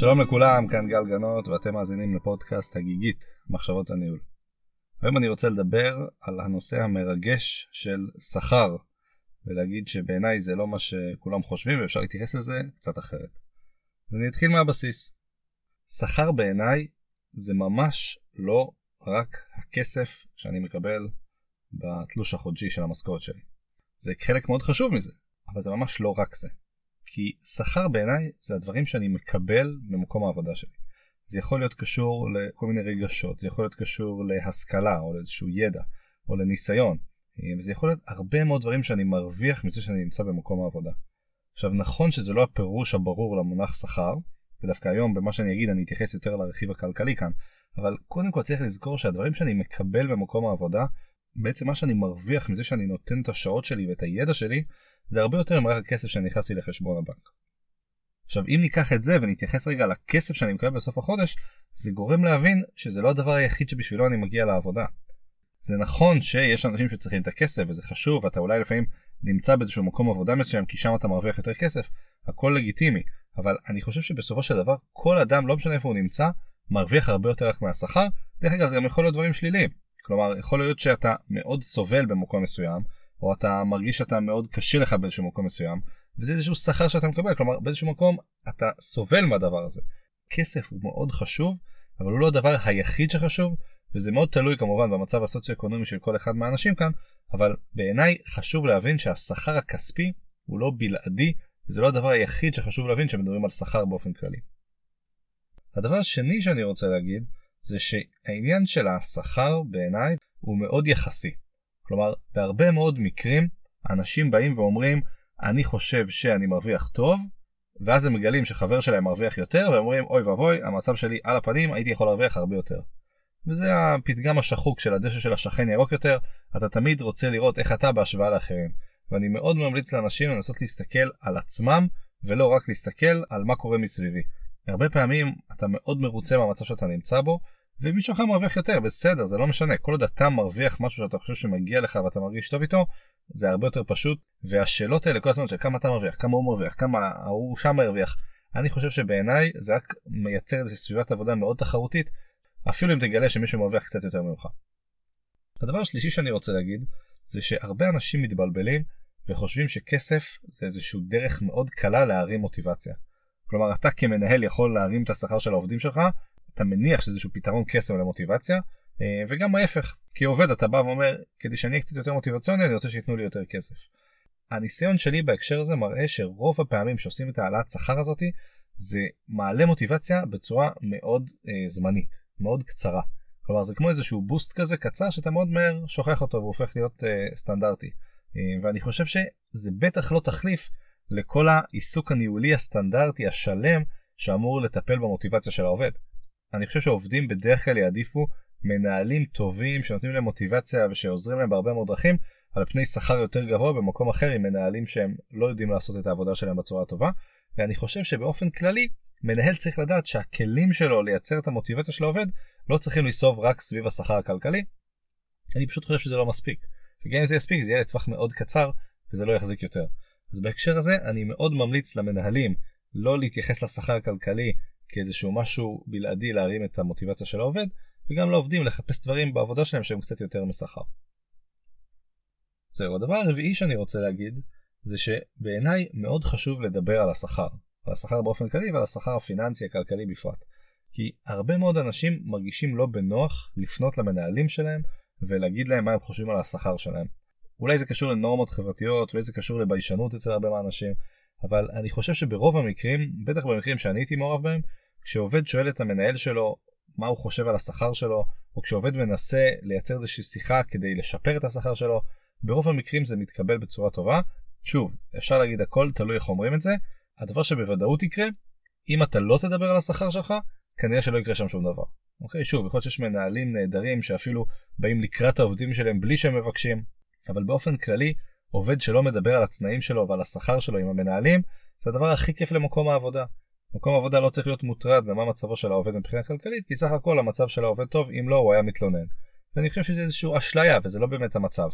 שלום לכולם, כאן גל גנות ואתם מאזינים לפודקאסט הגיגית, מחשבות הניהול. היום אני רוצה לדבר על הנושא המרגש של שכר, ולהגיד שבעיניי זה לא מה שכולם חושבים ואפשר להתייחס לזה קצת אחרת. אז אני אתחיל מהבסיס. שכר בעיניי זה ממש לא רק הכסף שאני מקבל בתלוש החודשי של המשכורת שלי. זה חלק מאוד חשוב מזה, אבל זה ממש לא רק זה. כי שכר בעיניי זה הדברים שאני מקבל במקום העבודה שלי. זה יכול להיות קשור לכל מיני רגשות, זה יכול להיות קשור להשכלה או לאיזשהו ידע או לניסיון, וזה יכול להיות הרבה מאוד דברים שאני מרוויח מזה שאני נמצא במקום העבודה. עכשיו נכון שזה לא הפירוש הברור למונח שכר, ודווקא היום במה שאני אגיד אני אתייחס יותר לרכיב הכלכלי כאן, אבל קודם כל צריך לזכור שהדברים שאני מקבל במקום העבודה, בעצם מה שאני מרוויח מזה שאני נותן את השעות שלי ואת הידע שלי, זה הרבה יותר מרק הכסף שנכנסתי לחשבון הבנק. עכשיו אם ניקח את זה ונתייחס רגע לכסף שאני מקבל בסוף החודש, זה גורם להבין שזה לא הדבר היחיד שבשבילו אני מגיע לעבודה. זה נכון שיש אנשים שצריכים את הכסף וזה חשוב ואתה אולי לפעמים נמצא באיזשהו מקום עבודה מסוים כי שם אתה מרוויח יותר כסף, הכל לגיטימי, אבל אני חושב שבסופו של דבר כל אדם לא משנה איפה הוא נמצא מרוויח הרבה יותר רק מהשכר, דרך אגב זה גם יכול להיות דברים שליליים, כלומר יכול להיות שאתה מאוד סובל במקום מסוים או אתה מרגיש שאתה מאוד קשה לך באיזשהו מקום מסוים, וזה איזשהו שכר שאתה מקבל, כלומר באיזשהו מקום אתה סובל מהדבר הזה. כסף הוא מאוד חשוב, אבל הוא לא הדבר היחיד שחשוב, וזה מאוד תלוי כמובן במצב הסוציו-אקונומי של כל אחד מהאנשים כאן, אבל בעיניי חשוב להבין שהשכר הכספי הוא לא בלעדי, וזה לא הדבר היחיד שחשוב להבין כשמדברים על שכר באופן כללי. הדבר השני שאני רוצה להגיד, זה שהעניין של השכר בעיניי הוא מאוד יחסי. כלומר, בהרבה מאוד מקרים אנשים באים ואומרים, אני חושב שאני מרוויח טוב, ואז הם מגלים שחבר שלהם מרוויח יותר, והם אומרים, אוי ואבוי, המצב שלי על הפנים, הייתי יכול להרוויח הרבה יותר. וזה הפתגם השחוק של הדשא של השכן ירוק יותר, אתה תמיד רוצה לראות איך אתה בהשוואה לאחרים. ואני מאוד ממליץ לאנשים לנסות להסתכל על עצמם, ולא רק להסתכל על מה קורה מסביבי. הרבה פעמים אתה מאוד מרוצה מהמצב שאתה נמצא בו, ומישהו אחר מרוויח יותר, בסדר, זה לא משנה, כל עוד אתה מרוויח משהו שאתה חושב שמגיע לך ואתה מרגיש טוב איתו, זה הרבה יותר פשוט, והשאלות האלה כל הזמן של כמה אתה מרוויח, כמה הוא מרוויח, כמה ההוא שם הרוויח, אני חושב שבעיניי זה רק מייצר איזושהי סביבת עבודה מאוד תחרותית, אפילו אם תגלה שמישהו מרוויח קצת יותר ממך. הדבר השלישי שאני רוצה להגיד, זה שהרבה אנשים מתבלבלים וחושבים שכסף זה איזושהי דרך מאוד קלה להרים מוטיבציה. כלומר, אתה כמנהל יכול להרים את השכר של העובדים שלך, אתה מניח שזה איזשהו פתרון קסם למוטיבציה, אה, וגם ההפך, כעובד אתה בא ואומר, כדי שאני אהיה קצת יותר מוטיבציוני, אני רוצה שייתנו לי יותר כסף. הניסיון שלי בהקשר הזה מראה שרוב הפעמים שעושים את העלאת שכר הזאתי, זה מעלה מוטיבציה בצורה מאוד אה, זמנית, מאוד קצרה. כלומר זה כמו איזשהו בוסט כזה קצר שאתה מאוד מהר שוכח אותו והופך להיות אה, סטנדרטי. אה, ואני חושב שזה בטח לא תחליף לכל העיסוק הניהולי הסטנדרטי השלם שאמור לטפל במוטיבציה של העובד. אני חושב שעובדים בדרך כלל יעדיפו מנהלים טובים שנותנים להם מוטיבציה ושעוזרים להם בהרבה מאוד דרכים על פני שכר יותר גבוה במקום אחר עם מנהלים שהם לא יודעים לעשות את העבודה שלהם בצורה טובה ואני חושב שבאופן כללי מנהל צריך לדעת שהכלים שלו לייצר את המוטיבציה של העובד לא צריכים לסוב רק סביב השכר הכלכלי. אני פשוט חושב שזה לא מספיק וגם אם זה יספיק זה יהיה לטווח מאוד קצר וזה לא יחזיק יותר. אז בהקשר הזה אני מאוד ממליץ למנהלים לא להתייחס לשכר הכלכלי כאיזשהו משהו בלעדי להרים את המוטיבציה של העובד, וגם לעובדים לחפש דברים בעבודה שלהם שהם קצת יותר משכר. זהו, הדבר הרביעי שאני רוצה להגיד, זה שבעיניי מאוד חשוב לדבר על השכר. על השכר באופן כללי ועל השכר הפיננסי הכלכלי בפרט. כי הרבה מאוד אנשים מרגישים לא בנוח לפנות למנהלים שלהם ולהגיד להם מה הם חושבים על השכר שלהם. אולי זה קשור לנורמות חברתיות, אולי זה קשור לביישנות אצל הרבה מהאנשים, אבל אני חושב שברוב המקרים, בטח במקרים שאני הייתי מעורב בהם, כשעובד שואל את המנהל שלו מה הוא חושב על השכר שלו, או כשעובד מנסה לייצר איזושהי שיחה כדי לשפר את השכר שלו, ברוב המקרים זה מתקבל בצורה טובה. שוב, אפשר להגיד הכל, תלוי איך אומרים את זה. הדבר שבוודאות יקרה, אם אתה לא תדבר על השכר שלך, כנראה שלא יקרה שם שום דבר. אוקיי, שוב, יכול להיות שיש מנהלים נהדרים שאפילו באים לקראת העובדים שלהם בלי שהם מבקשים, אבל באופן כללי, עובד שלא מדבר על התנאים שלו ועל השכר שלו עם המנהלים, זה הדבר הכי כיף למקום העבודה. מקום עבודה לא צריך להיות מוטרד במה מצבו של העובד מבחינה כלכלית, כי סך הכל המצב של העובד טוב, אם לא הוא היה מתלונן. ואני חושב שזה איזושהי אשליה וזה לא באמת המצב.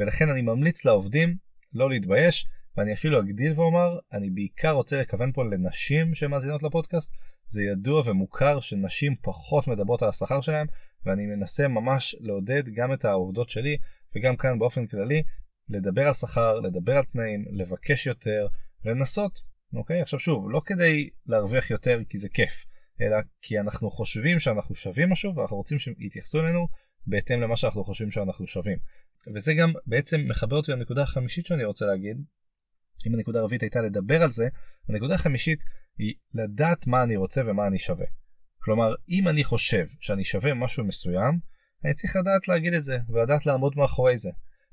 ולכן אני ממליץ לעובדים לא להתבייש, ואני אפילו אגדיל ואומר, אני בעיקר רוצה לכוון פה לנשים שמאזינות לפודקאסט. זה ידוע ומוכר שנשים פחות מדברות על השכר שלהם, ואני מנסה ממש לעודד גם את העובדות שלי, וגם כאן באופן כללי, לדבר על שכר, לדבר על תנאים, לבקש יותר, לנסות. אוקיי? עכשיו שוב, לא כדי להרוויח יותר כי זה כיף, אלא כי אנחנו חושבים שאנחנו שווים משהו ואנחנו רוצים שיתייחסו אלינו בהתאם למה שאנחנו חושבים שאנחנו שווים. וזה גם בעצם מחבר אותי לנקודה החמישית שאני רוצה להגיד. אם הנקודה הרביעית הייתה לדבר על זה, הנקודה החמישית היא לדעת מה אני רוצה ומה אני שווה. כלומר, אם אני חושב שאני שווה משהו מסוים, אני צריך לדעת להגיד את זה, ולדעת לעמוד מאחורי זה.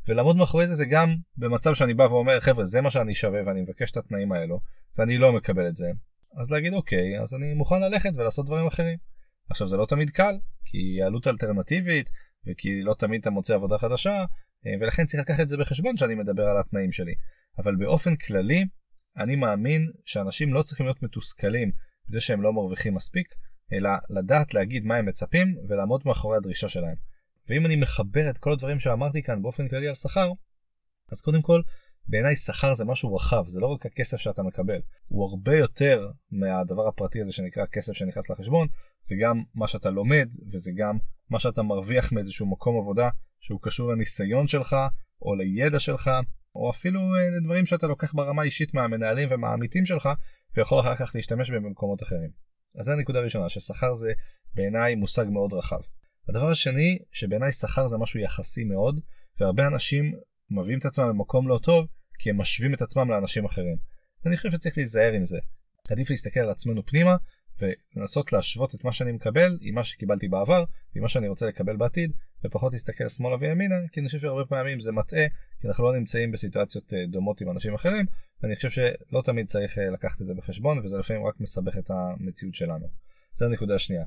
ולעמוד מאחורי זה זה גם במצב שאני בא ואומר, חבר'ה, זה מה שאני שווה ואני מבקש את התנאים האלו, ואני לא מקבל את זה, אז להגיד, אוקיי, אז אני מוכן ללכת ולעשות דברים אחרים. עכשיו, זה לא תמיד קל, כי העלות אלטרנטיבית, וכי לא תמיד אתה מוצא עבודה חדשה, אה, ולכן צריך לקחת את זה בחשבון כשאני מדבר על התנאים שלי. אבל באופן כללי, אני מאמין שאנשים לא צריכים להיות מתוסכלים בזה שהם לא מרוויחים מספיק, אלא לדעת להגיד מה הם מצפים ולעמוד מאחורי הדרישה שלהם. ואם אני מחבר את כל הדברים שאמרתי כאן באופן כללי על שכר, אז קודם כל, בעיניי שכר זה משהו רחב, זה לא רק הכסף שאתה מקבל, הוא הרבה יותר מהדבר הפרטי הזה שנקרא כסף שנכנס לחשבון, זה גם מה שאתה לומד, וזה גם מה שאתה מרוויח מאיזשהו מקום עבודה שהוא קשור לניסיון שלך, או לידע שלך, או אפילו אה, לדברים שאתה לוקח ברמה אישית מהמנהלים ומהעמיתים שלך, ויכול אחר כך להשתמש בהם במקומות אחרים. אז זו הנקודה הראשונה, ששכר זה בעיניי מושג מאוד רחב. הדבר השני, שבעיניי שכר זה משהו יחסי מאוד, והרבה אנשים מביאים את עצמם במקום לא טוב, כי הם משווים את עצמם לאנשים אחרים. ואני חושב שצריך להיזהר עם זה. עדיף להסתכל על עצמנו פנימה, ולנסות להשוות את מה שאני מקבל עם מה שקיבלתי בעבר, ועם מה שאני רוצה לקבל בעתיד, ופחות להסתכל שמאלה וימינה, כי אני חושב שהרבה פעמים זה מטעה, כי אנחנו לא נמצאים בסיטואציות אה, דומות עם אנשים אחרים, ואני חושב שלא תמיד צריך אה, לקחת את זה בחשבון, וזה לפעמים רק מסבך את המציאות שלנו. זו הנקודה השנייה.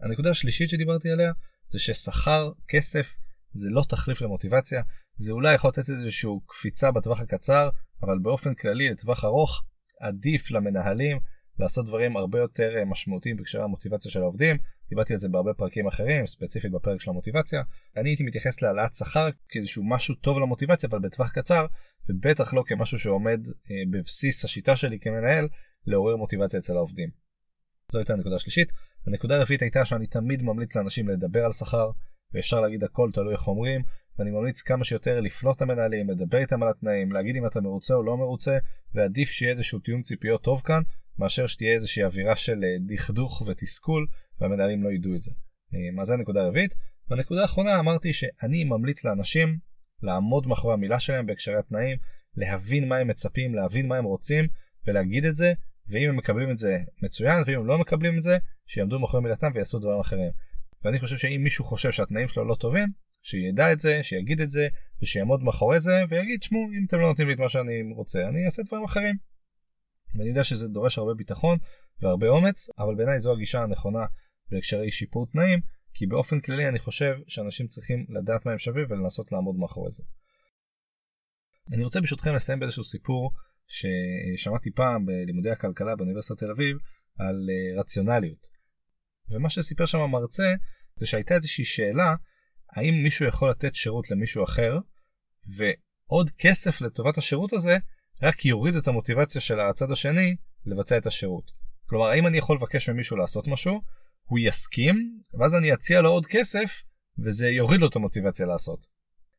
הנקודה השלישית שדיברתי עליה, זה ששכר, כסף, זה לא תחליף למוטיבציה, זה אולי יכול לתת איזושהי קפיצה בטווח הקצר, אבל באופן כללי לטווח ארוך עדיף למנהלים לעשות דברים הרבה יותר אה, משמעותיים בקשר למוטיבציה של העובדים. דיברתי על זה בהרבה פרקים אחרים, ספציפית בפרק של המוטיבציה. אני הייתי מתייחס להעלאת שכר כאיזשהו משהו טוב למוטיבציה, אבל בטווח קצר, ובטח לא כמשהו שעומד אה, בבסיס השיטה שלי כמנהל, לעורר מוטיבציה אצל העובדים. זו הייתה הנקודה השלישית. הנקודה הרביעית הייתה שאני תמיד ממליץ לאנשים לדבר על שכר, ואפשר להגיד הכל תלוי איך אומרים, ואני ממליץ כמה שיותר לפנות למנהלים, לדבר איתם על התנאים, להגיד אם אתה מרוצה או לא מרוצה, ועדיף שיהיה איזשהו תיאום ציפיות טוב כאן, מאשר שתהיה איזושהי אווירה של אה, דכדוך ותסכול, והמנהלים לא ידעו את זה. אה, אז זה הנקודה הרביעית. בנקודה האחרונה אמרתי שאני ממליץ לאנשים לעמוד מאחורי המילה שלהם בהקשרי התנאים, להבין מה הם מצפים, להבין מה הם רוצים, ולהגיד את זה, ואם הם מקבלים את זה מצוין, ואם הם לא מקבלים את זה, שיעמדו מאחורי מילתם ויעשו דברים אחרים. ואני חושב שאם מישהו חושב שהתנאים שלו לא טובים, שידע את זה, שיגיד את זה, ושיעמוד מאחורי זה, ויגיד, שמעו, אם אתם לא נותנים לי את מה שאני רוצה, אני אעשה דברים אחרים. ואני יודע שזה דורש הרבה ביטחון והרבה אומץ, אבל בעיניי זו הגישה הנכונה בהקשרי שיפור תנאים, כי באופן כללי אני חושב שאנשים צריכים לדעת מה הם שווים ולנסות לעמוד מאחורי זה. אני רוצה ברשותכם לסיים באיזשהו סיפור ששמעתי פעם בלימודי הכלכלה באוניברסיטת תל אביב על אה, רציונליות. ומה שסיפר שם המרצה זה שהייתה איזושהי שאלה האם מישהו יכול לתת שירות למישהו אחר ועוד כסף לטובת השירות הזה רק יוריד את המוטיבציה של הצד השני לבצע את השירות. כלומר האם אני יכול לבקש ממישהו לעשות משהו, הוא יסכים ואז אני אציע לו עוד כסף וזה יוריד לו את המוטיבציה לעשות.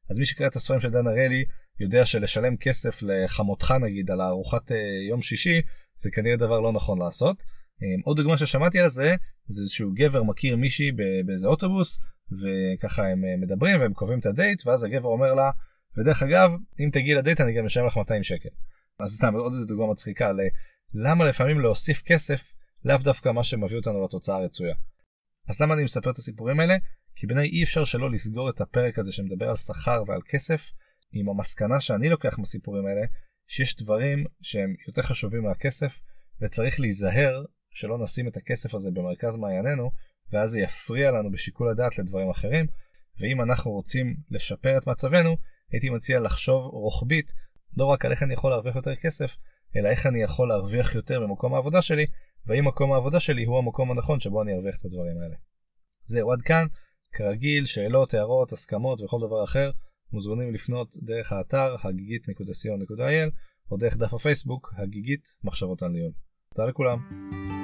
אז מי שקרא את הספרים של דן ארלי יודע שלשלם כסף לחמותך נגיד על הארוחת אה, יום שישי זה כנראה דבר לא נכון לעשות. אה, עוד דוגמה ששמעתי על זה זה איזשהו גבר מכיר מישהי באיזה אוטובוס וככה הם אה, מדברים והם קובעים את הדייט ואז הגבר אומר לה ודרך אגב אם תגיעי לדייט אני גם אשלם לך 200 שקל. אז סתם עוד איזה דוגמה מצחיקה ללמה לפעמים להוסיף כסף לאו דווקא מה שמביא אותנו לתוצאה הרצויה. אז למה אני מספר את הסיפורים האלה? כי בעיניי אי אפשר שלא לסגור את הפרק הזה שמדבר על שכר ועל כסף עם המסקנה שאני לוקח מהסיפורים האלה שיש דברים שהם יותר חשובים מהכסף וצריך להיזהר שלא נשים את הכסף הזה במרכז מעייננו ואז זה יפריע לנו בשיקול הדעת לדברים אחרים ואם אנחנו רוצים לשפר את מצבנו הייתי מציע לחשוב רוחבית לא רק על איך אני יכול להרוויח יותר כסף אלא איך אני יכול להרוויח יותר במקום העבודה שלי והאם מקום העבודה שלי הוא המקום הנכון שבו אני ארוויח את הדברים האלה. זהו עד כאן כרגיל שאלות הערות הסכמות וכל דבר אחר מוזמנים לפנות דרך האתר הגיגית.co.il או דרך דף הפייסבוק הגיגית מחשבות על ניהול. תודה לכולם.